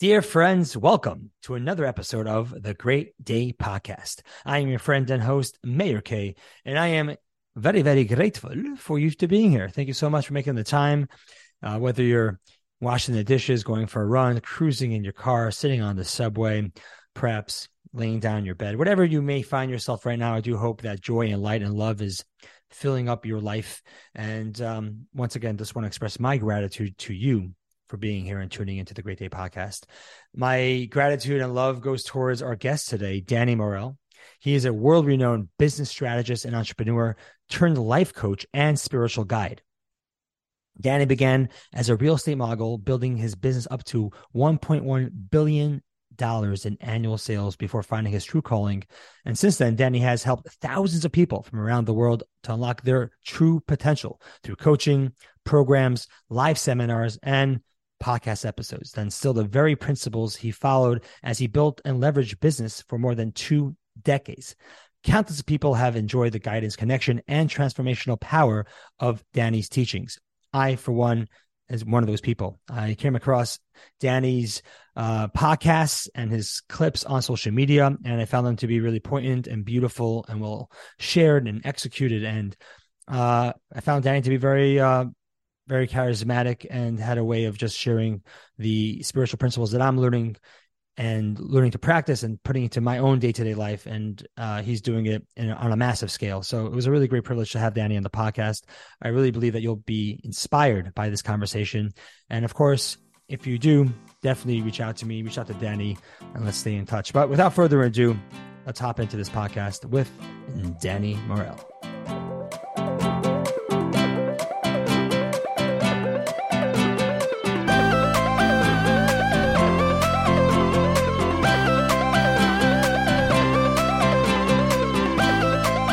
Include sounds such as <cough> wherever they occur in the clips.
Dear friends, welcome to another episode of the Great Day Podcast. I am your friend and host, Meir Kay, and I am very, very grateful for you to being here. Thank you so much for making the time. Uh, whether you're washing the dishes, going for a run, cruising in your car, sitting on the subway, perhaps laying down your bed, whatever you may find yourself right now, I do hope that joy and light and love is filling up your life. And um, once again, just want to express my gratitude to you for being here and tuning into the Great Day podcast. My gratitude and love goes towards our guest today, Danny Morel. He is a world renowned business strategist and entrepreneur turned life coach and spiritual guide. Danny began as a real estate mogul, building his business up to $1.1 billion in annual sales before finding his true calling. And since then, Danny has helped thousands of people from around the world to unlock their true potential through coaching, programs, live seminars, and podcast episodes, then still the very principles he followed as he built and leveraged business for more than two decades. Countless people have enjoyed the guidance, connection, and transformational power of Danny's teachings. I, for one, as one of those people. I came across Danny's uh, podcasts and his clips on social media, and I found them to be really poignant and beautiful and well shared and executed. And uh, I found Danny to be very uh, very charismatic and had a way of just sharing the spiritual principles that I'm learning and learning to practice and putting into my own day to day life. And uh, he's doing it in, on a massive scale. So it was a really great privilege to have Danny on the podcast. I really believe that you'll be inspired by this conversation. And of course, if you do, definitely reach out to me, reach out to Danny, and let's stay in touch. But without further ado, let's hop into this podcast with Danny Morel.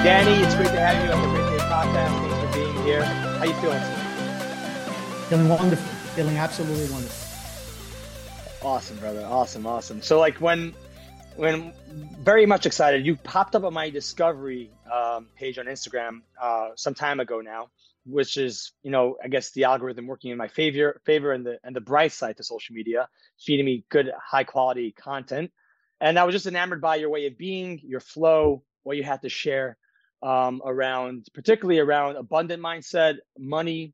Danny, it's great to have you on the Great Day Podcast. Thanks for being here. How you feeling today? Feeling wonderful. Feeling absolutely wonderful. Awesome, brother. Awesome, awesome. So, like when, when very much excited, you popped up on my discovery um, page on Instagram uh, some time ago now, which is you know I guess the algorithm working in my favor, favor, and the and the bright side to social media, feeding me good, high quality content. And I was just enamored by your way of being, your flow, what you had to share um, around, particularly around abundant mindset, money,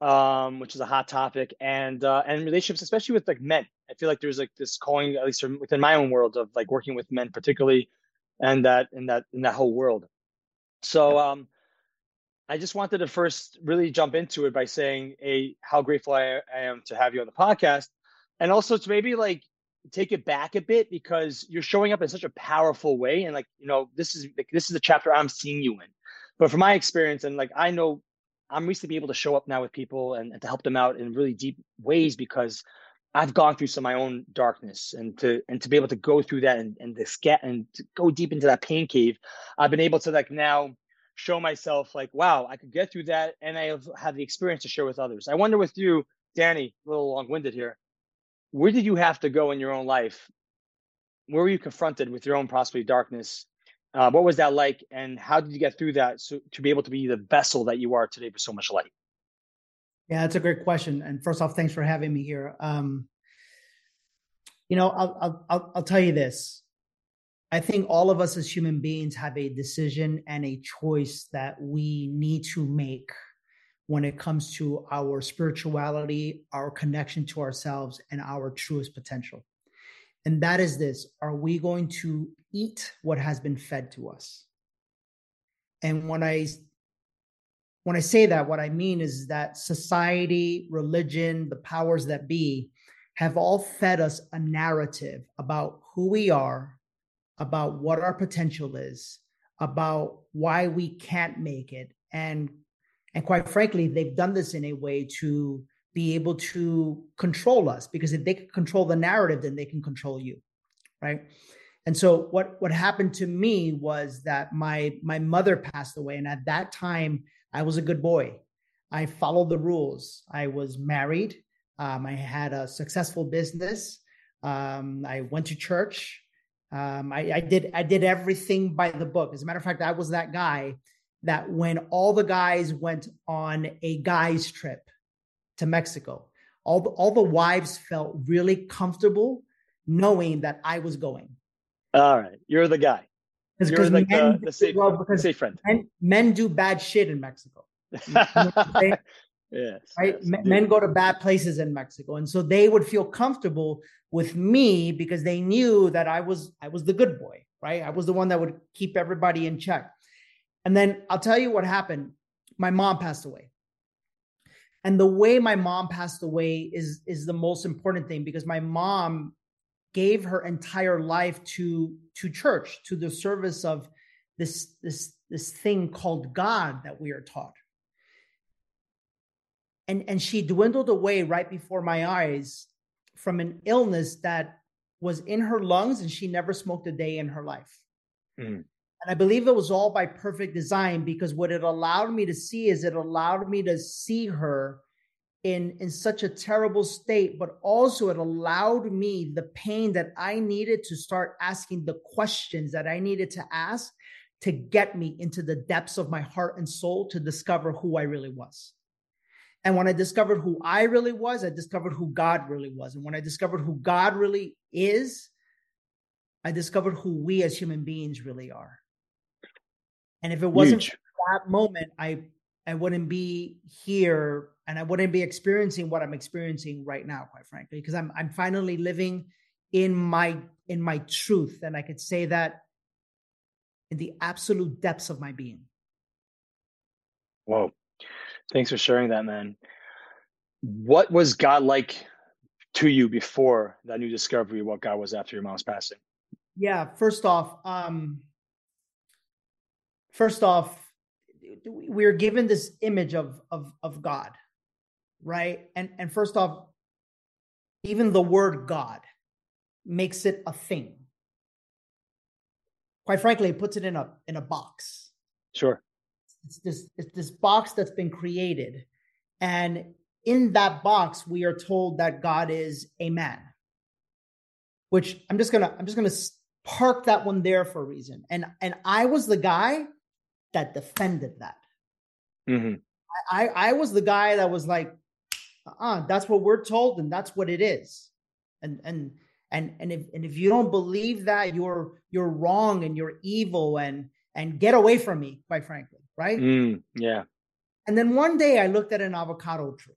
um, which is a hot topic, and uh, and relationships, especially with like men. I feel like there's like this calling, at least within my own world, of like working with men, particularly, and that in that in that whole world. So um, I just wanted to first really jump into it by saying a how grateful I, I am to have you on the podcast, and also to maybe like take it back a bit because you're showing up in such a powerful way and like you know this is like this is the chapter i'm seeing you in. But from my experience and like i know i'm be able to show up now with people and, and to help them out in really deep ways because i've gone through some of my own darkness and to and to be able to go through that and and this get and to go deep into that pain cave i've been able to like now show myself like wow i could get through that and i have, have the experience to share with others. I wonder with you danny a little long-winded here where did you have to go in your own life? Where were you confronted with your own possibly darkness? Uh, what was that like, and how did you get through that so, to be able to be the vessel that you are today with so much light? Yeah, that's a great question. And first off, thanks for having me here. Um, you know, I'll, I'll I'll tell you this. I think all of us as human beings have a decision and a choice that we need to make when it comes to our spirituality, our connection to ourselves, and our truest potential. And that is this Are we going to eat what has been fed to us? And when I when I say that, what I mean is that society, religion, the powers that be have all fed us a narrative about who we are, about what our potential is, about why we can't make it, and and quite frankly, they've done this in a way to be able to control us because if they can control the narrative, then they can control you. Right. And so what what happened to me was that my my mother passed away. And at that time, I was a good boy. I followed the rules. I was married. Um, I had a successful business. Um, I went to church. Um, I, I, did I did everything by the book. As a matter of fact, I was that guy that when all the guys went on a guys trip to Mexico, all the, all the wives felt really comfortable knowing that I was going. All right, you're the guy. You're like men, uh, the, the safe, well, because safe friend. Men, men do bad shit in Mexico. <laughs> yes. Right? Yes, men go to bad places in Mexico. And so they would feel comfortable with me because they knew that I was I was the good boy, right? I was the one that would keep everybody in check. And then I'll tell you what happened. My mom passed away. And the way my mom passed away is is the most important thing because my mom gave her entire life to to church, to the service of this this this thing called God that we are taught and and she dwindled away right before my eyes from an illness that was in her lungs and she never smoked a day in her life mm. And i believe it was all by perfect design because what it allowed me to see is it allowed me to see her in in such a terrible state but also it allowed me the pain that i needed to start asking the questions that i needed to ask to get me into the depths of my heart and soul to discover who i really was and when I discovered who I really was, I discovered who God really was. And when I discovered who God really is, I discovered who we as human beings really are. And if it wasn't that moment, I I wouldn't be here and I wouldn't be experiencing what I'm experiencing right now, quite frankly, because I'm I'm finally living in my in my truth. And I could say that in the absolute depths of my being. Whoa. Thanks for sharing that, man. What was God like to you before that new discovery what God was after your mom's passing? Yeah, first off, um first off, we're given this image of of of God, right? And and first off, even the word God makes it a thing. Quite frankly, it puts it in a in a box. Sure it's this it's this box that's been created and in that box we are told that god is a man which i'm just gonna i'm just gonna park that one there for a reason and and i was the guy that defended that mm-hmm. I, I was the guy that was like uh that's what we're told and that's what it is and and and and if and if you don't believe that you're you're wrong and you're evil and and get away from me quite frankly right? Mm, yeah. And then one day I looked at an avocado tree.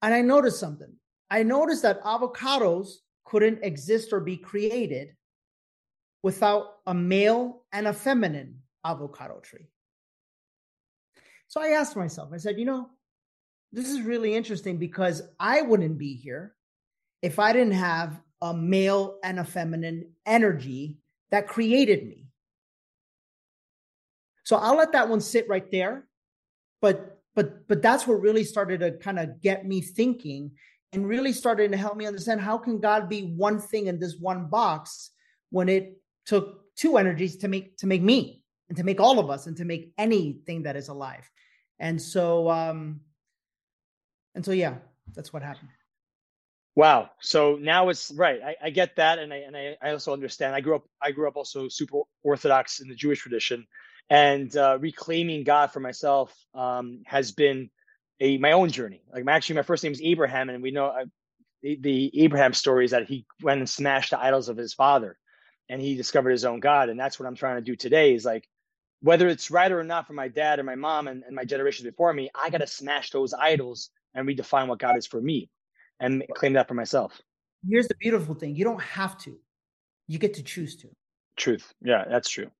And I noticed something. I noticed that avocados couldn't exist or be created without a male and a feminine avocado tree. So I asked myself, I said, you know, this is really interesting because I wouldn't be here if I didn't have a male and a feminine energy that created me. So I'll let that one sit right there. But but but that's what really started to kind of get me thinking and really started to help me understand how can God be one thing in this one box when it took two energies to make to make me and to make all of us and to make anything that is alive. And so um and so yeah, that's what happened. Wow. So now it's right. I, I get that, and I and I, I also understand. I grew up. I grew up also super orthodox in the Jewish tradition, and uh, reclaiming God for myself um, has been a my own journey. Like actually, my first name is Abraham, and we know uh, the, the Abraham story is that he went and smashed the idols of his father, and he discovered his own God. And that's what I'm trying to do today. Is like whether it's right or not for my dad or my mom and, and my generations before me, I got to smash those idols and redefine what God is for me, and claim that for myself. Here's the beautiful thing: you don't have to. You get to choose to. Truth. Yeah, that's true.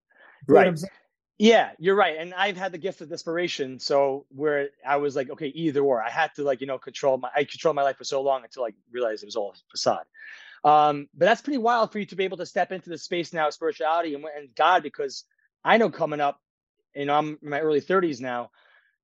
That's right. Yeah, you're right. And I've had the gift of desperation. So where I was like, okay, either or. I had to like, you know, control my I controlled my life for so long until I realized it was all facade. Um, but that's pretty wild for you to be able to step into the space now spirituality and, and God, because I know coming up, you know, I'm in my early 30s now.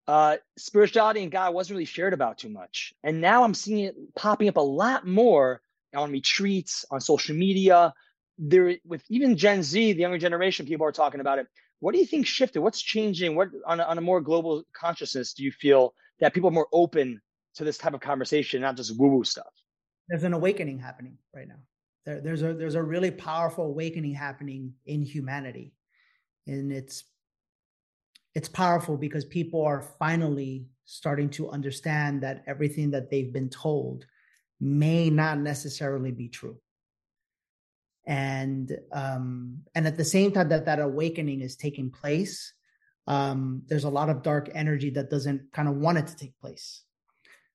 Uh, spirituality and God wasn't really shared about too much. And now I'm seeing it popping up a lot more on retreats, on social media. There with even Gen Z, the younger generation, people are talking about it what do you think shifted? What's changing? What on a, on a more global consciousness do you feel that people are more open to this type of conversation, not just woo woo stuff? There's an awakening happening right now. There, there's a there's a really powerful awakening happening in humanity, and it's it's powerful because people are finally starting to understand that everything that they've been told may not necessarily be true. And um and at the same time that that awakening is taking place um there's a lot of dark energy that doesn't kind of want it to take place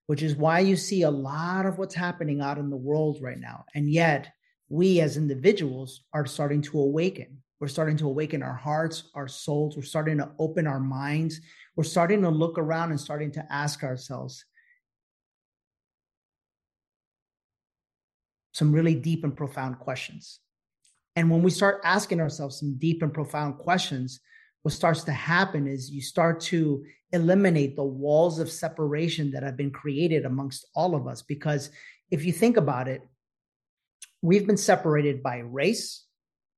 which is why you see a lot of what's happening out in the world right now. And yet we as individuals are starting to awaken. We're starting to awaken our hearts our souls. We're starting to open our minds. We're starting to look around and starting to ask ourselves some really deep and profound questions. And when we start asking ourselves some deep and profound questions, what starts to happen is you start to eliminate the walls of separation that have been created amongst all of us. Because if you think about it, we've been separated by race,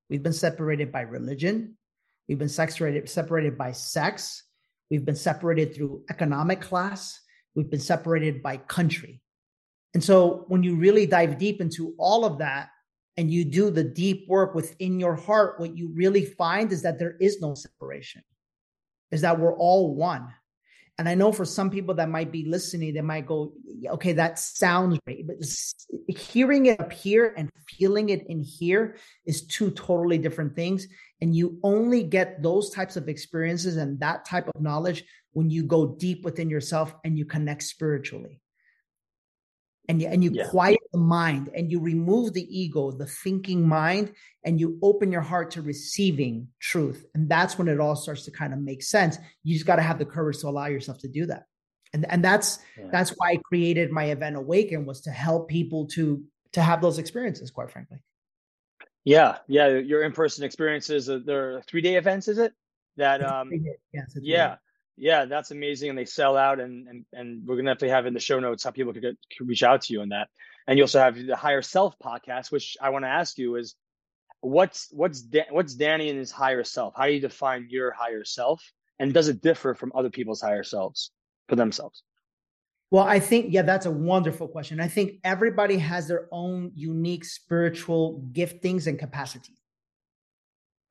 we've been separated by religion, we've been separated, separated by sex, we've been separated through economic class, we've been separated by country. And so when you really dive deep into all of that and you do the deep work within your heart, what you really find is that there is no separation, is that we're all one. And I know for some people that might be listening, they might go, okay, that sounds great. But hearing it up here and feeling it in here is two totally different things. And you only get those types of experiences and that type of knowledge when you go deep within yourself and you connect spiritually and you, and you yeah. quiet the mind and you remove the ego the thinking mind and you open your heart to receiving truth. And that's when it all starts to kind of make sense. You just got to have the courage to allow yourself to do that. And and that's yeah. that's why i created my event awaken was to help people to to have those experiences quite frankly. Yeah yeah your in-person experiences uh, they're three-day events is it? That um yes, yeah yeah, that's amazing, and they sell out, and and and we're gonna have to have in the show notes how people could, get, could reach out to you on that. And you also have the Higher Self podcast, which I want to ask you is, what's what's da- what's Danny and his higher self? How do you define your higher self, and does it differ from other people's higher selves for themselves? Well, I think, yeah, that's a wonderful question. I think everybody has their own unique spiritual giftings and capacity,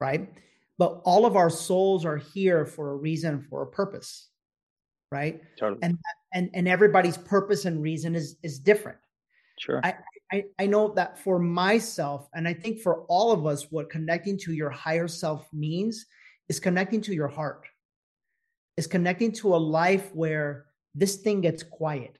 right? But all of our souls are here for a reason for a purpose right? Totally. and and and everybody's purpose and reason is is different. Sure. I, I i know that for myself and i think for all of us what connecting to your higher self means is connecting to your heart. Is connecting to a life where this thing gets quiet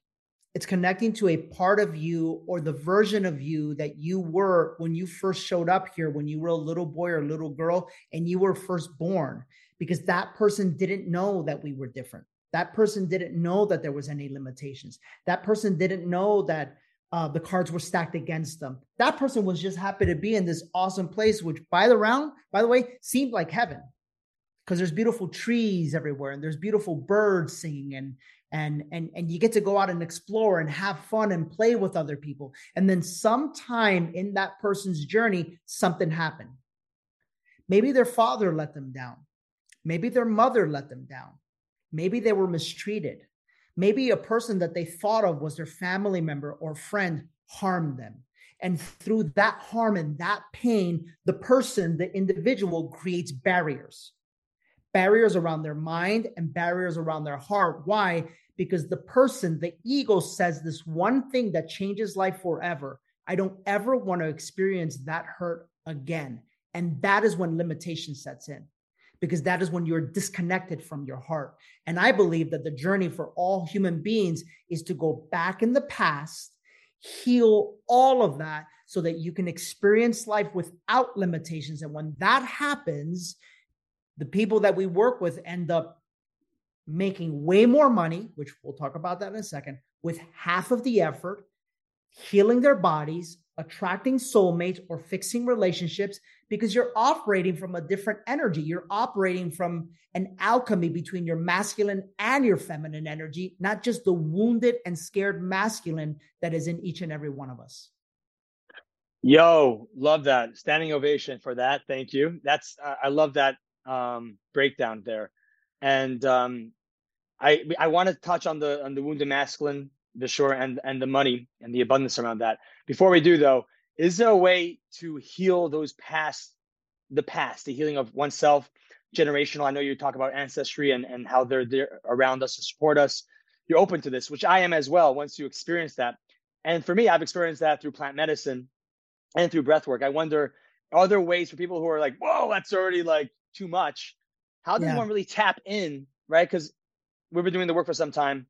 it's connecting to a part of you or the version of you that you were when you first showed up here, when you were a little boy or little girl and you were first born, because that person didn't know that we were different. That person didn't know that there was any limitations. That person didn't know that uh, the cards were stacked against them. That person was just happy to be in this awesome place, which by the round, by the way, seemed like heaven because there's beautiful trees everywhere and there's beautiful birds singing and and and and you get to go out and explore and have fun and play with other people. And then sometime in that person's journey something happened. Maybe their father let them down. Maybe their mother let them down. Maybe they were mistreated. Maybe a person that they thought of was their family member or friend harmed them. And through that harm and that pain the person the individual creates barriers barriers around their mind and barriers around their heart. Why? Because the person, the ego says this one thing that changes life forever. I don't ever want to experience that hurt again. And that is when limitation sets in, because that is when you're disconnected from your heart. And I believe that the journey for all human beings is to go back in the past, heal all of that so that you can experience life without limitations. And when that happens, the people that we work with end up making way more money, which we'll talk about that in a second, with half of the effort, healing their bodies, attracting soulmates, or fixing relationships because you're operating from a different energy. You're operating from an alchemy between your masculine and your feminine energy, not just the wounded and scared masculine that is in each and every one of us. Yo, love that. Standing ovation for that. Thank you. That's, uh, I love that um, breakdown there, and um, I I want to touch on the on the wounded masculine, the short and and the money and the abundance around that. Before we do though, is there a way to heal those past the past, the healing of oneself, generational? I know you talk about ancestry and and how they're there around us to support us. you're open to this, which I am as well. Once you experience that, and for me, I've experienced that through plant medicine and through breath work. I wonder, are there ways for people who are like, whoa, that's already like too much? How does yeah. one really tap in, right? Because we've been doing the work for some time.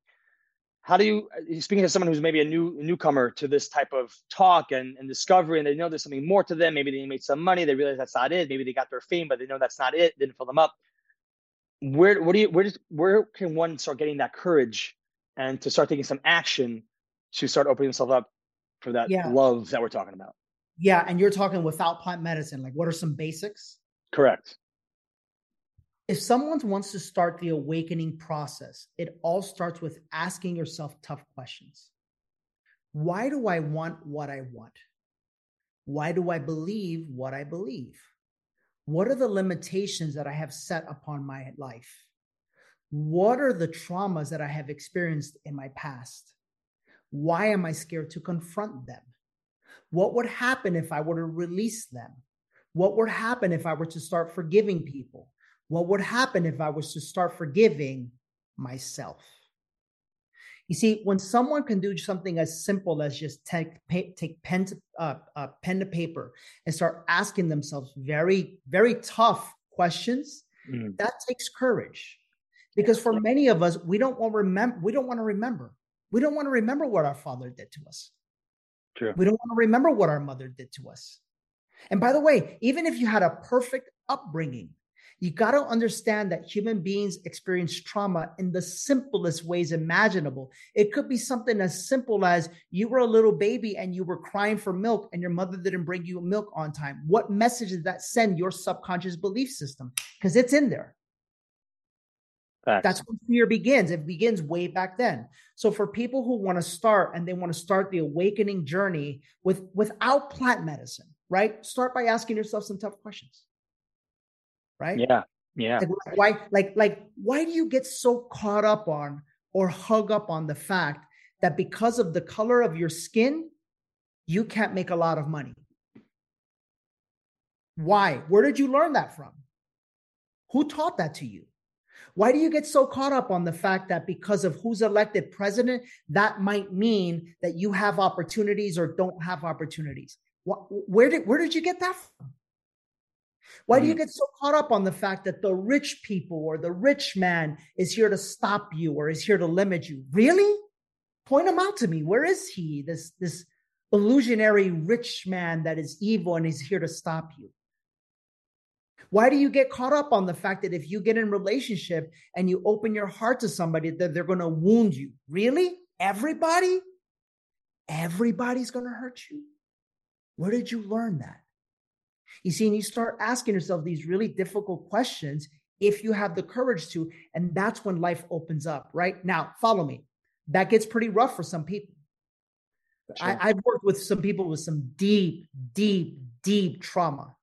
How do you, uh, speaking to someone who's maybe a new newcomer to this type of talk and, and discovery, and they know there's something more to them. Maybe they made some money, they realize that's not it. Maybe they got their fame, but they know that's not it. Didn't fill them up. Where, what do you, where does, where can one start getting that courage and to start taking some action to start opening themselves up for that yeah. love that we're talking about? Yeah, and you're talking without plant medicine. Like, what are some basics? Correct if someone wants to start the awakening process, it all starts with asking yourself tough questions. Why do I want what I want? Why do I believe what I believe? What are the limitations that I have set upon my life? What are the traumas that I have experienced in my past? Why am I scared to confront them? What would happen if I were to release them? What would happen if I were to start forgiving people? What would happen if I was to start forgiving myself? You see, when someone can do something as simple as just take take pen to, uh, uh, pen to paper and start asking themselves very very tough questions, mm. that takes courage. Because for many of us, we don't want to remember. We don't want to remember. We don't want to remember what our father did to us. True. We don't want to remember what our mother did to us. And by the way, even if you had a perfect upbringing, you got to understand that human beings experience trauma in the simplest ways imaginable. It could be something as simple as you were a little baby and you were crying for milk and your mother didn't bring you milk on time. What message does that send your subconscious belief system? Because it's in there. Facts. That's when fear begins. It begins way back then. So for people who want to start and they want to start the awakening journey with without plant medicine, right? Start by asking yourself some tough questions right? Yeah. Yeah. Like, why like like why do you get so caught up on or hug up on the fact that because of the color of your skin, you can't make a lot of money? Why? Where did you learn that from? Who taught that to you? Why do you get so caught up on the fact that because of who's elected president, that might mean that you have opportunities or don't have opportunities? Where did where did you get that from? Why do you mm. get so caught up on the fact that the rich people or the rich man is here to stop you or is here to limit you? Really? Point him out to me. Where is he? This this illusionary rich man that is evil and is here to stop you. Why do you get caught up on the fact that if you get in relationship and you open your heart to somebody that they're going to wound you? Really? Everybody? Everybody's going to hurt you? Where did you learn that? You see, and you start asking yourself these really difficult questions if you have the courage to, and that's when life opens up, right? Now, follow me. That gets pretty rough for some people. Sure. I, I've worked with some people with some deep, deep, deep trauma.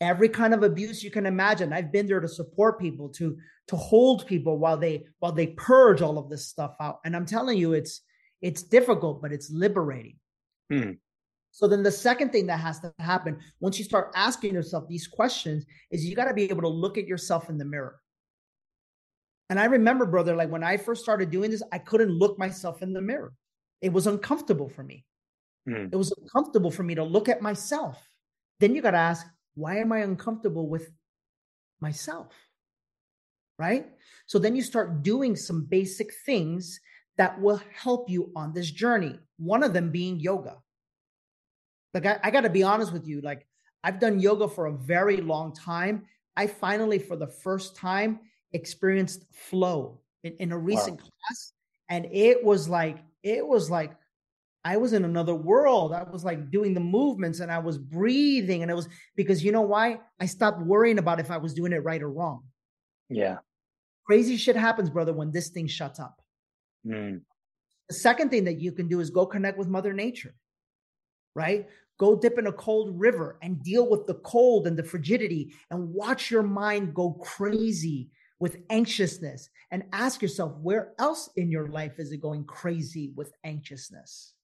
Every kind of abuse you can imagine. I've been there to support people, to to hold people while they while they purge all of this stuff out. And I'm telling you, it's it's difficult, but it's liberating. Hmm. So then the second thing that has to happen once you start asking yourself these questions is you got to be able to look at yourself in the mirror. And I remember, brother, like when I first started doing this, I couldn't look myself in the mirror. It was uncomfortable for me. Mm. It was uncomfortable for me to look at myself. Then you got to ask, why am I uncomfortable with myself? Right? So then you start doing some basic things that will help you on this journey. One of them being yoga. Like I, I got to be honest with you. Like I've done yoga for a very long time. I finally, for the first time, experienced flow in, in a recent wow. class, and it was like it was like I was in another world. I was like doing the movements and I was breathing, and it was because you know why? I stopped worrying about if I was doing it right or wrong. Yeah, crazy shit happens, brother, when this thing shuts up. Mm. The second thing that you can do is go connect with Mother Nature right? Go dip in a cold river and deal with the cold and the frigidity and watch your mind go crazy with anxiousness and ask yourself, where else in your life is it going crazy with anxiousness?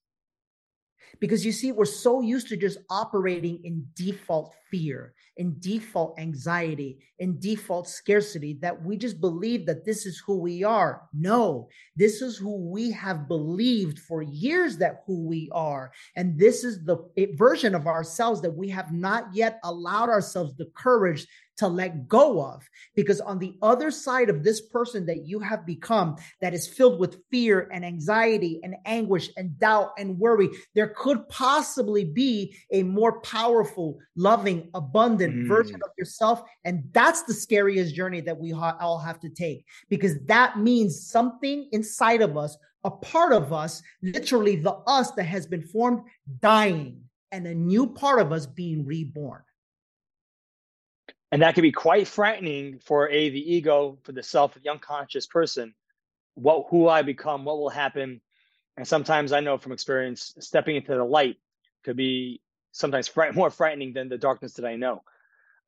Because you see, we're so used to just operating in default fear, in default anxiety, in default scarcity that we just believe that this is who we are. No, this is who we have believed for years that who we are. And this is the eh, version of ourselves that we have not yet allowed ourselves the courage to let go of. Because on the other side of this person that you have become, that is filled with fear and anxiety and anguish and doubt and worry, there could possibly be a more powerful, loving, abundant mm. version of yourself. And that's the scariest journey that we ha- all have to take because that means something inside of us, a part of us, literally the us that has been formed, dying and a new part of us being reborn and that can be quite frightening for a the ego for the self the unconscious person what who i become what will happen and sometimes i know from experience stepping into the light could be sometimes fright, more frightening than the darkness that i know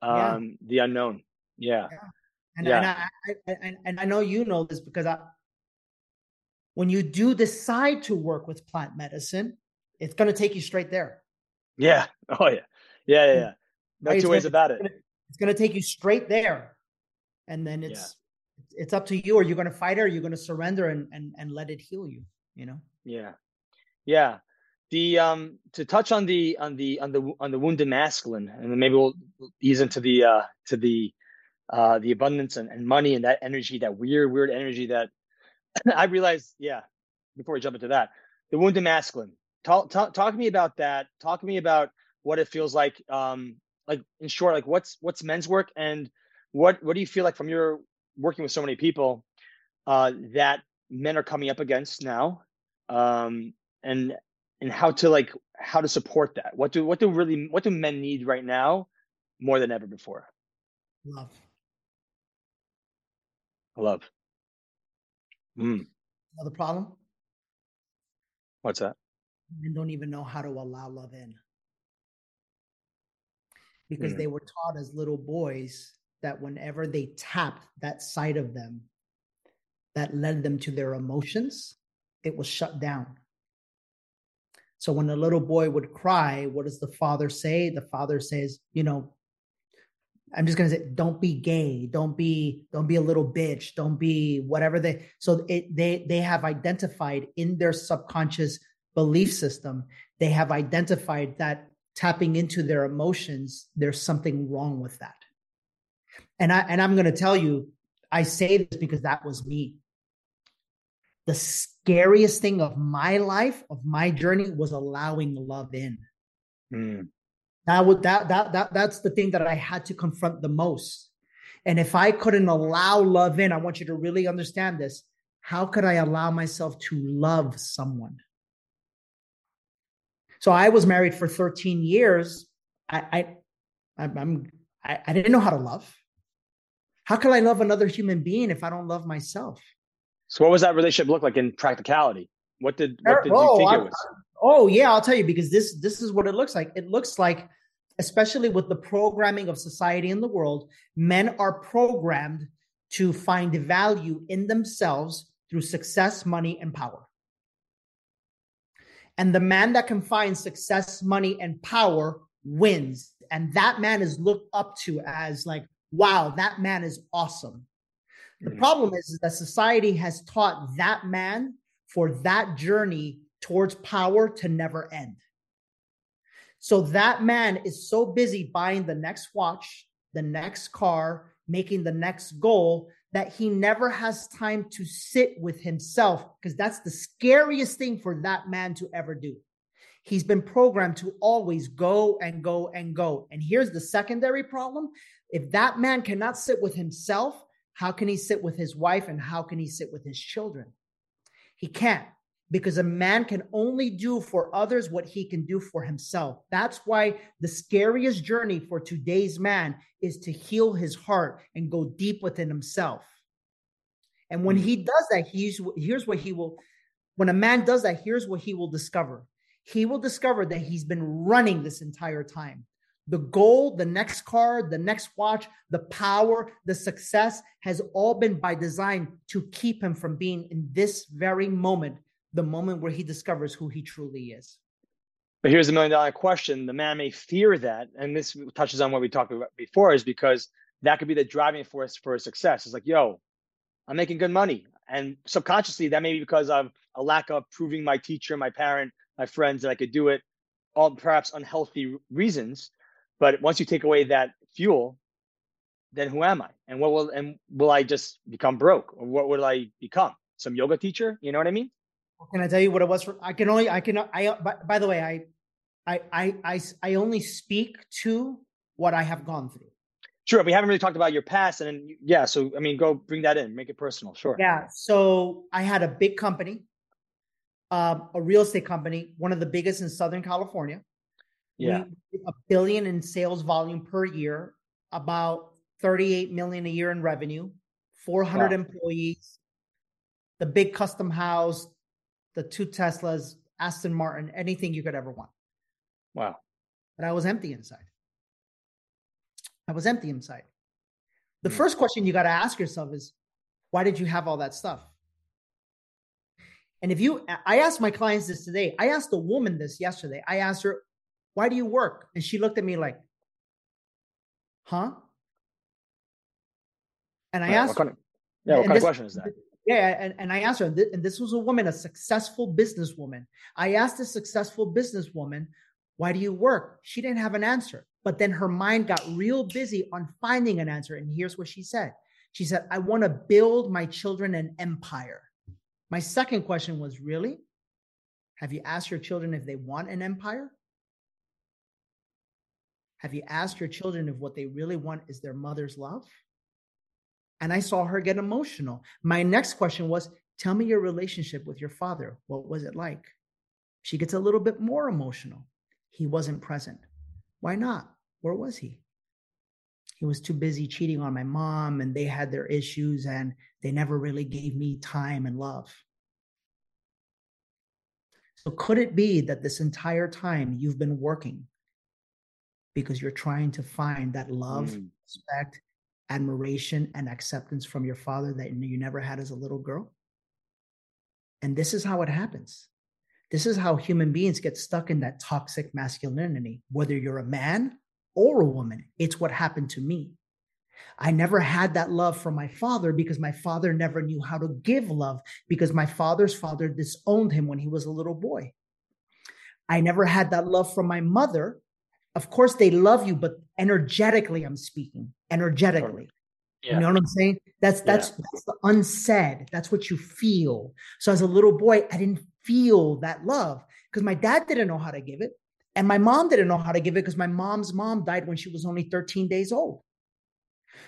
um yeah. the unknown yeah, yeah. And, yeah. And, I, I, and, and I know you know this because I, when you do decide to work with plant medicine, it's going to take you straight there. Yeah. <laughs> Oh yeah. Yeah. Yeah. yeah. No right? two ways about it it's going to take you straight there. And then it's yeah. it's up to you. Are you going to fight it or are you going to surrender and, and and let it heal you you know? Yeah. Yeah. The um to touch on the on the on the on the wounded masculine and then maybe we'll ease into the uh to the uh the abundance and, and money and that energy that weird weird energy that <clears throat> i realized yeah before we jump into that the wounded masculine. Talk, talk talk to me about that. Talk to me about what it feels like um like in short like what's what's men's work? And what what do you feel like from your working with so many people uh that men are coming up against now? Um and and how to like how to support that? What do what do really what do men need right now more than ever before? Love. Love. Mm. another problem? What's that? Men don't even know how to allow love in because mm. they were taught as little boys that whenever they tapped that side of them that led them to their emotions, it was shut down. So when a little boy would cry, what does the father say? The father says, you know, I'm just gonna say, don't be gay, don't be, don't be a little bitch, don't be whatever they. So it, they they have identified in their subconscious belief system, they have identified that tapping into their emotions, there's something wrong with that. And I and I'm going to tell you, I say this because that was me. The scariest thing of my life, of my journey, was allowing love in. Mm. That would that that that that's the thing that I had to confront the most. And if I couldn't allow love in, I want you to really understand this. How could I allow myself to love someone? So I was married for 13 years. I, I I'm I, I didn't know how to love. How can I love another human being if I don't love myself? So what was that relationship look like in practicality? What did what did oh, you think I, it was? Oh yeah, I'll tell you because this this is what it looks like. It looks like especially with the programming of society in the world, men are programmed to find value in themselves through success, money, and power. And the man that can find success, money, and power wins. And that man is looked up to as like, wow, that man is awesome. The mm-hmm. problem is, is that society has taught that man for that journey towards power to never end. So that man is so busy buying the next watch, the next car, making the next goal that he never has time to sit with himself because that's the scariest thing for that man to ever do. He's been programmed to always go and go and go. And here's the secondary problem if that man cannot sit with himself, how can he sit with his wife and how can he sit with his children? He can't because a man can only do for others what he can do for himself. That's why the scariest journey for today's man is to heal his heart and go deep within himself. And when mm. he does that, he's here's what he will when a man does that, here's what he will discover. He will discover that he's been running this entire time. The goal, the next car, the next watch, the power, the success has all been by design to keep him from being in this very moment the moment where he discovers who he truly is. But here's a million dollar question. The man may fear that, and this touches on what we talked about before, is because that could be the driving force for success. It's like, yo, I'm making good money. And subconsciously, that may be because of a lack of proving my teacher, my parent, my friends that I could do it, all perhaps unhealthy reasons. But once you take away that fuel, then who am I? And what will and will I just become broke? Or what will I become? Some yoga teacher? You know what I mean? Can I tell you what it was for? I can only I can I by, by the way, I I I I I only speak to what I have gone through. Sure, we haven't really talked about your past, and then, yeah. So I mean, go bring that in, make it personal. Sure. Yeah. So I had a big company, um, a real estate company, one of the biggest in Southern California. Yeah. We, a billion in sales volume per year, about 38 million a year in revenue, 400 wow. employees, the big custom house, the two Teslas, Aston Martin, anything you could ever want. Wow. But I was empty inside. I was empty inside. The mm first question you got to ask yourself is, why did you have all that stuff? And if you, I asked my clients this today. I asked a woman this yesterday. I asked her, why do you work? And she looked at me like, huh? And I yeah, asked, what kind of, yeah, what kind of question is that? Yeah, and, and I asked her, and this was a woman, a successful businesswoman. I asked a successful businesswoman, why do you work? She didn't have an answer. But then her mind got real busy on finding an answer. And here's what she said She said, I want to build my children an empire. My second question was, Really? Have you asked your children if they want an empire? Have you asked your children if what they really want is their mother's love? And I saw her get emotional. My next question was, Tell me your relationship with your father. What was it like? She gets a little bit more emotional. He wasn't present. Why not? Where was he? He was too busy cheating on my mom, and they had their issues, and they never really gave me time and love. So, could it be that this entire time you've been working because you're trying to find that love, mm. respect, admiration, and acceptance from your father that you never had as a little girl? And this is how it happens. This is how human beings get stuck in that toxic masculinity, whether you're a man or a woman. It's what happened to me. I never had that love from my father because my father never knew how to give love because my father's father disowned him when he was a little boy. I never had that love from my mother. Of course, they love you, but energetically, I'm speaking energetically. Yeah. You know what I'm saying? That's that's yeah. that's the unsaid. That's what you feel. So as a little boy, I didn't feel that love because my dad didn't know how to give it. And my mom didn't know how to give it because my mom's mom died when she was only 13 days old.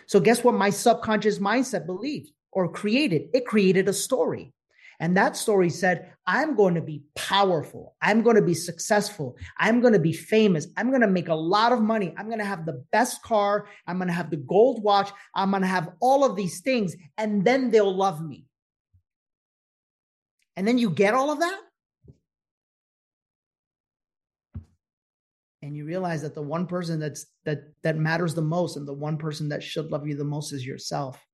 So, guess what my subconscious mindset believed or created? It created a story. And that story said, I'm going to be powerful. I'm going to be successful. I'm going to be famous. I'm going to make a lot of money. I'm going to have the best car. I'm going to have the gold watch. I'm going to have all of these things. And then they'll love me and then you get all of that and you realize that the one person that's that that matters the most and the one person that should love you the most is yourself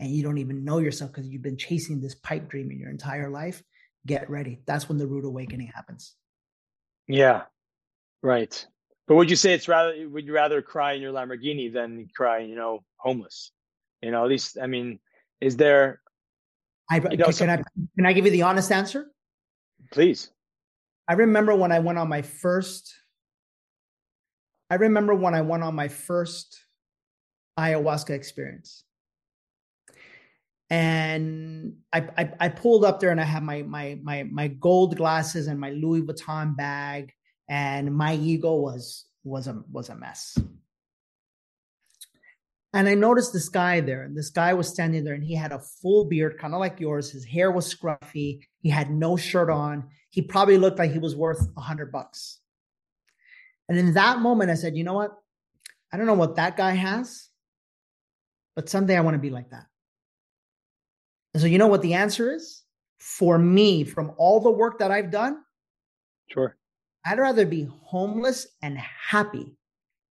and you don't even know yourself because you've been chasing this pipe dream in your entire life get ready that's when the root awakening happens yeah right but would you say it's rather would you rather cry in your lamborghini than cry you know homeless you know at least i mean is there I, you know, can, I can I give you the honest answer? Please. I remember when I went on my first. I remember when I went on my first ayahuasca experience, and I, I, I pulled up there and I had my my my my gold glasses and my Louis Vuitton bag, and my ego was was a was a mess. And I noticed this guy there, and this guy was standing there, and he had a full beard, kind of like yours. His hair was scruffy. He had no shirt on. He probably looked like he was worth a hundred bucks. And in that moment, I said, you know what? I don't know what that guy has, but someday I want to be like that. And so, you know what the answer is? For me, from all the work that I've done, sure. I'd rather be homeless and happy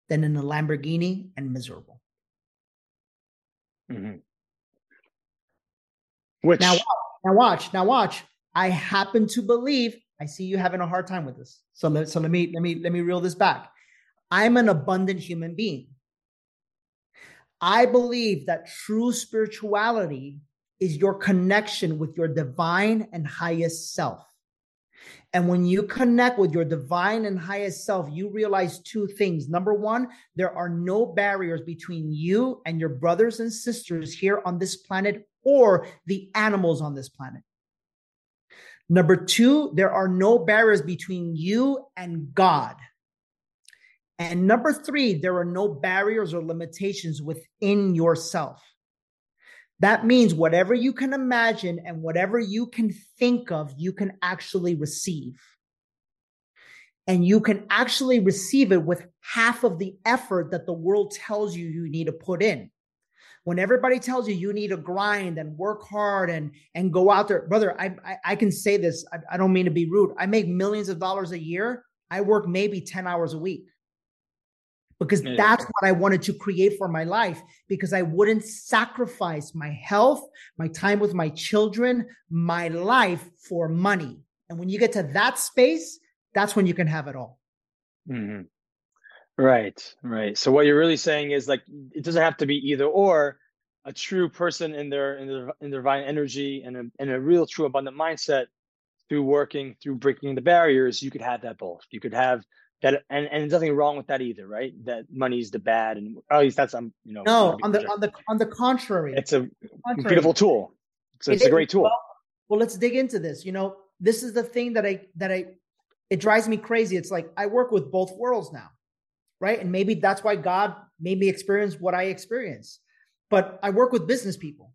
than in a Lamborghini and miserable. Mm-hmm. Which now, now watch, now watch. I happen to believe I see you having a hard time with this. So let so let me let me let me reel this back. I'm an abundant human being. I believe that true spirituality is your connection with your divine and highest self. And when you connect with your divine and highest self, you realize two things. Number one, there are no barriers between you and your brothers and sisters here on this planet or the animals on this planet. Number two, there are no barriers between you and God. And number three, there are no barriers or limitations within yourself. That means whatever you can imagine and whatever you can think of, you can actually receive. And you can actually receive it with half of the effort that the world tells you you need to put in. When everybody tells you you need to grind and work hard and and go out there, brother, I I, I can say this. I, I don't mean to be rude. I make millions of dollars a year. I work maybe ten hours a week because yeah. that's what I wanted to create for my life because I wouldn't sacrifice my health, my time with my children, my life for money. And when you get to that space, that's when you can have it all. Mm-hmm. Right, right. So what you're really saying is like it doesn't have to be either or. A true person in their in their in their divine energy and a, and a real true abundant mindset through working through breaking the barriers, you could have that both. You could have that and, and there's nothing wrong with that either right? That money's the bad and at least that's um, you know no on the on the on the contrary. It's a contrary. beautiful tool. So it's it a great tool. Well, well let's dig into this. You know this is the thing that i that i it drives me crazy. It's like i work with both worlds now right? And maybe that's why god made me experience what i experience. But i work with business people.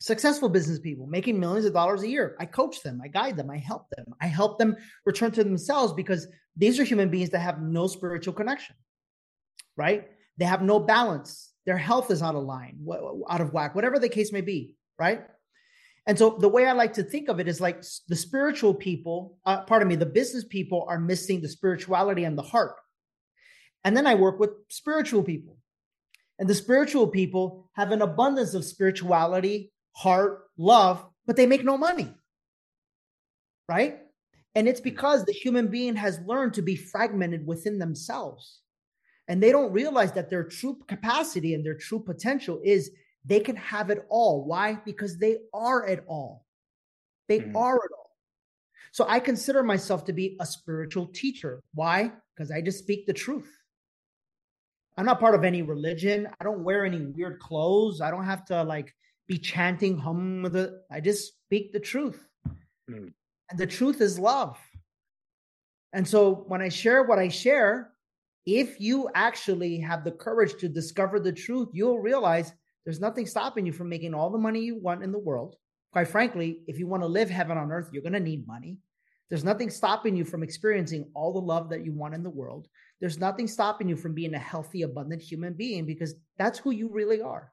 Successful business people making millions of dollars a year. I coach them, I guide them, I help them. I help them return to themselves because these are human beings that have no spiritual connection, right? They have no balance. Their health is out of line, out of whack, whatever the case may be, right? And so the way I like to think of it is like the spiritual people, uh, pardon me, the business people are missing the spirituality and the heart. And then I work with spiritual people. And the spiritual people have an abundance of spirituality, heart, love, but they make no money. Right? And it's because the human being has learned to be fragmented within themselves. And they don't realize that their true capacity and their true potential is they can have it all. Why? Because they are it all. They mm-hmm. are it all. So I consider myself to be a spiritual teacher. Why? Because I just speak the truth. I'm not part of any religion. I don't wear any weird clothes. I don't have to like be chanting hum I just speak the truth. Mm. And the truth is love. And so when I share what I share, if you actually have the courage to discover the truth, you'll realize there's nothing stopping you from making all the money you want in the world. Quite frankly, if you want to live heaven on earth, you're going to need money. There's nothing stopping you from experiencing all the love that you want in the world. There's nothing stopping you from being a healthy, abundant human being because that's who you really are.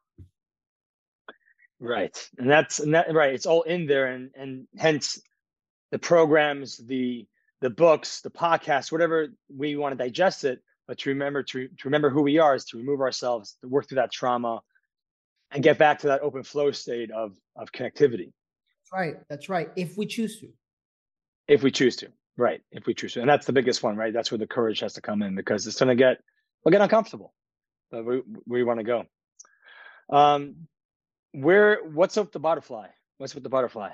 Right. And that's and that right. It's all in there and and hence the programs, the the books, the podcasts, whatever we want to digest it, but to remember to, to remember who we are is to remove ourselves, to work through that trauma and get back to that open flow state of of connectivity. That's right. That's right. If we choose to. If we choose to. Right. If we choose to. And that's the biggest one, right? That's where the courage has to come in because it's gonna get we'll get uncomfortable. But we we want to go. Um where what's up the butterfly? What's with the butterfly?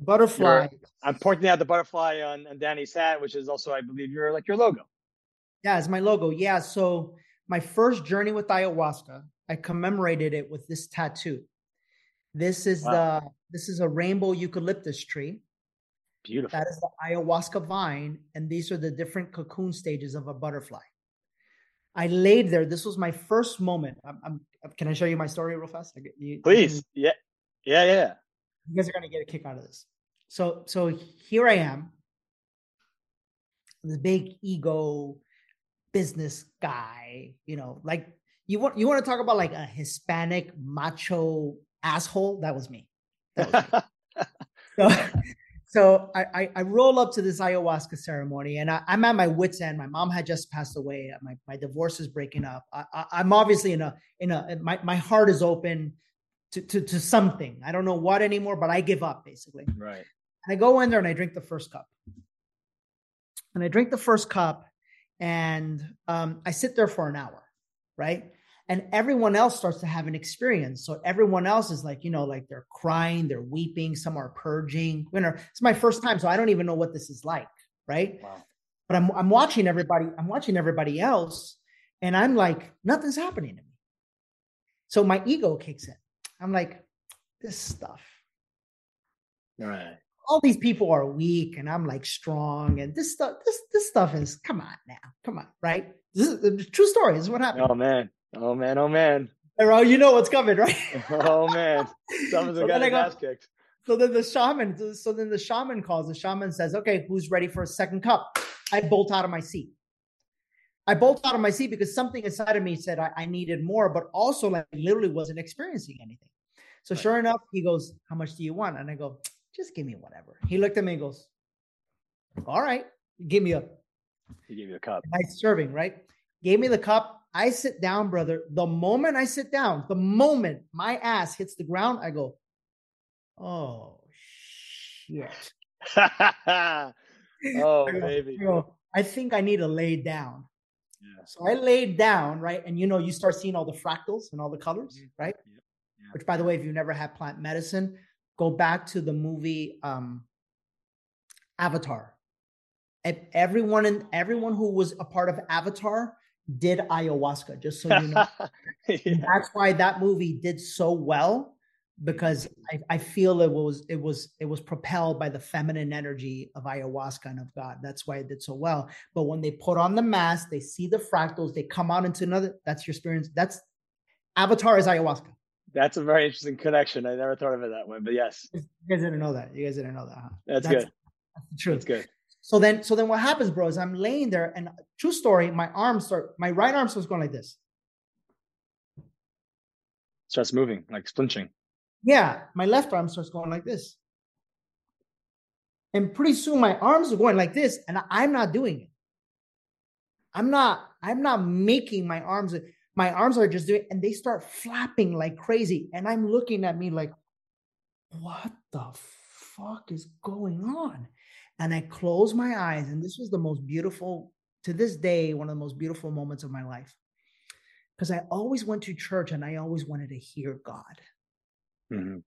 Butterfly. You're, I'm pointing out the butterfly on, on Danny's hat, which is also, I believe, your like your logo. Yeah, it's my logo. Yeah. So my first journey with ayahuasca, I commemorated it with this tattoo. This is wow. the this is a rainbow eucalyptus tree. Beautiful. That is the ayahuasca vine, and these are the different cocoon stages of a butterfly. I laid there. This was my first moment. I'm, I'm can I show you my story real fast? You, Please. You yeah. Yeah. Yeah. You guys are gonna get a kick out of this. So so here I am, the big ego business guy. You know, like you want you want to talk about like a Hispanic macho asshole. That was me. That was me. <laughs> so <laughs> so I, I, I roll up to this ayahuasca ceremony and I, am at my wits end. My mom had just passed away. My my divorce is breaking up. I, am obviously in a in a my my heart is open to, to to something. I don't know what anymore, but I give up basically. Right. And I go in there and I drink the first cup. And I drink the first cup and um, I sit there for an hour, right? And everyone else starts to have an experience. So everyone else is like, you know, like they're crying, they're weeping, some are purging. You know, it's my first time, so I don't even know what this is like, right? Wow. But I'm I'm watching everybody, I'm watching everybody else, and I'm like, nothing's happening to me. So my ego kicks in. I'm like, this stuff. Right. All these people are weak and I'm like strong and this stuff this this stuff is come on now come on right? This is the true story this is what happened. Oh man. Oh man oh man. Bro you know what's coming right? <laughs> Oh man. Someone's so got his ass kicked. so then the shaman so then the shaman calls the shaman says okay who's ready for a second cup? I bolt out of my seat I bolt out of my seat because something inside of me said I, I needed more but also like literally wasn't experiencing anything so right. sure enough he goes how much do you want and I go just give me whatever. He looked at me and goes, All right, give me a he gave you a cup. Nice serving, right? Gave me the cup. I sit down, brother. The moment I sit down, the moment my ass hits the ground, I go, Oh shit. <laughs> oh I go, baby. <laughs> I, go, I think I need to lay down. Yeah. So I laid down, right? And you know, you start seeing all the fractals and all the colors, mm-hmm. right? Yeah. Yeah. Which, by the way, if you've never had plant medicine, go back to the movie um, Avatar. Everyone and everyone who was a part of Avatar did ayahuasca. Just so you know, <laughs> yeah. that's why that movie did so well because I, I, feel it was it was it was propelled by the feminine energy of ayahuasca and of God. That's why it did so well. But when they put on the mask, they see the fractals, they come out into another. That's your experience. That's Avatar is ayahuasca. That's a very interesting connection. I never thought of it that way, but yes. You guys didn't know that. You guys didn't know that. Huh? That's, that's, good. That's the truth. That's good. So then, so then what happens, bro, is I'm laying there and uh, true story, my arms start, my right arm starts going like this. Starts moving, like flinching. Yeah. My left arm starts going like this. And pretty soon my arms are going like this, and I'm not doing it. I'm not, I'm not making my arms my arms are just doing and they start flapping like crazy and i'm looking at me like what the fuck is going on and i close my eyes and this was the most beautiful to this day one of the most beautiful moments of my life because i always went to church and i always wanted to hear god mm-hmm.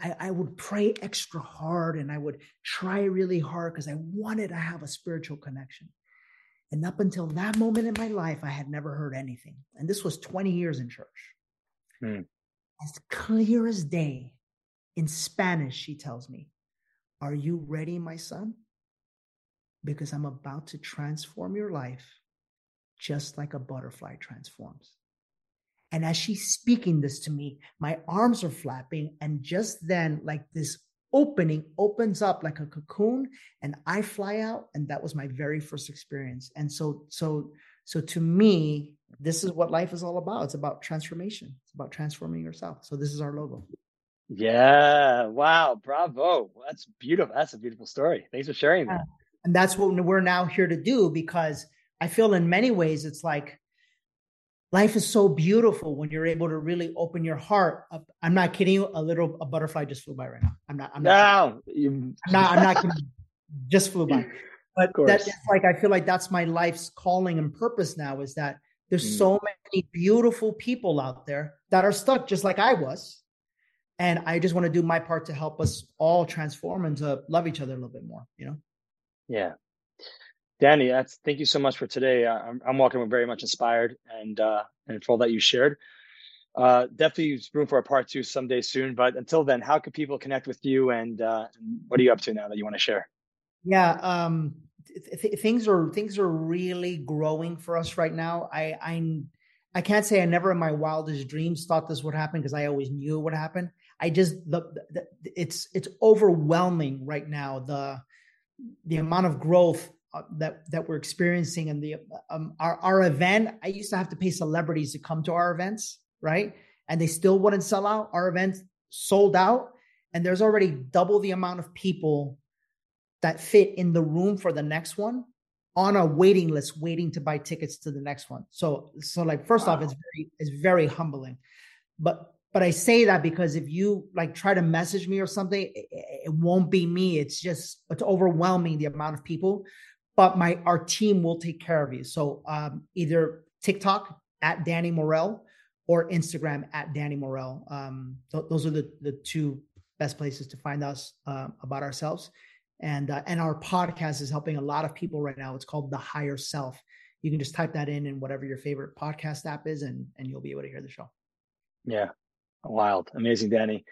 I, I, would pray extra hard and I would try really hard because I wanted to have a spiritual connection. And up until that moment in my life, I had never heard anything. And this was 20 years in church. Mm. As clear as day, in Spanish, she tells me, Are you ready, my son? Because I'm about to transform your life just like a butterfly transforms. And as she's speaking this to me, my arms are flapping. And just then, like this opening opens up like a cocoon and i fly out and that was my very first experience. And so so so to me this is what life is all about. It's about transformation. It's about transforming yourself. So this is our logo. Yeah. Wow. Bravo. That's beautiful. That's a beautiful story. Thanks for sharing that. And that's what we're now here to do because i feel in many ways it's like life is so beautiful when you're able to really open your heart up. I'm not kidding you. A little a butterfly just flew by right now. I'm not. I'm not. No, you... I'm not. I'm not kidding. just flew by. <laughs> But that's like I feel like that's my life's calling and purpose now. Is that there's mm. so many beautiful people out there that are stuck just like I was. And I just want to do my part to help us all transform and to love each other a little bit more, you know? Yeah. Danny, that's thank you so much for today. I'm, I'm walking very much inspired and uh, and for all that you shared. Uh, definitely room for a part two someday soon. But until then, how can people connect with you and uh, what are you up to now that you want to share? Yeah, um, th- things are things are really growing for us right now. I I I can't say I never in my wildest dreams thought this would happen because I always knew it would happen. I just the, the it's it's overwhelming right now the the amount of growth uh, that that we're experiencing and the um, our our event. I used to have to pay celebrities to come to our events, right? And they still wouldn't sell out. Our events sold out, and there's already double the amount of people that fit in the room for the next one on a waiting list, waiting to buy tickets to the next one. So so like first wow. off, it's very it's very humbling, but but I say that because if you like try to message me or something, it, it won't be me. It's just it's overwhelming the amount of people. But my our team will take care of you. So um, either TikTok at Danny Morel or Instagram at Danny Morel. Um, th- those are the the two best places to find us uh, about ourselves. And uh, and our podcast is helping a lot of people right now. It's called The Higher Self. You can just type that in in whatever your favorite podcast app is, and and you'll be able to hear the show. Yeah, wild, amazing, Danny.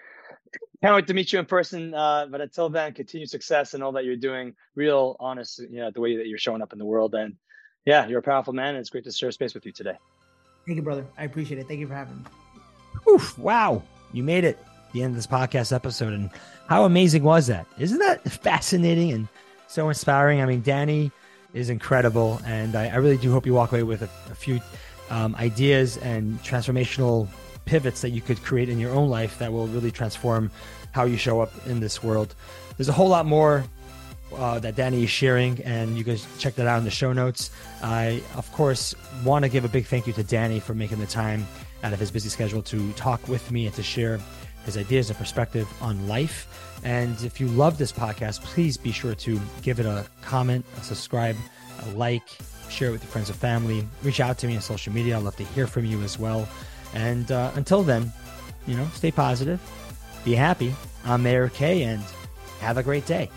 Can't wait to meet you in person. Uh, but until then, continue success and all that you're doing. Real, honest, you know, the way that you're showing up in the world. And yeah, you're a powerful man. And it's great to share space with you today. Thank you, brother. I appreciate it. Thank you for having me. Oof, wow. You made it the end of this podcast episode. And how amazing was that? Isn't that <laughs> fascinating and so inspiring? I mean, Danny is incredible. And I, I really do hope you walk away with a, a few um, ideas and transformational pivots that you could create in your own life that will really transform how you show up in this world. There's a whole lot more uh, that Danny is sharing, and you guys check that out in the show notes. I, of course, want to give a big thank you to Danny for making the time out of his busy schedule to talk with me and to share his ideas and perspective on life. And if you love this podcast, please be sure to give it a comment, a subscribe, a like, share it with your friends and family. Reach out to me on social media. I'd love to hear from you as well. And uh, until then, you know, stay positive, be happy. I'm Meir Kay, and have a great day.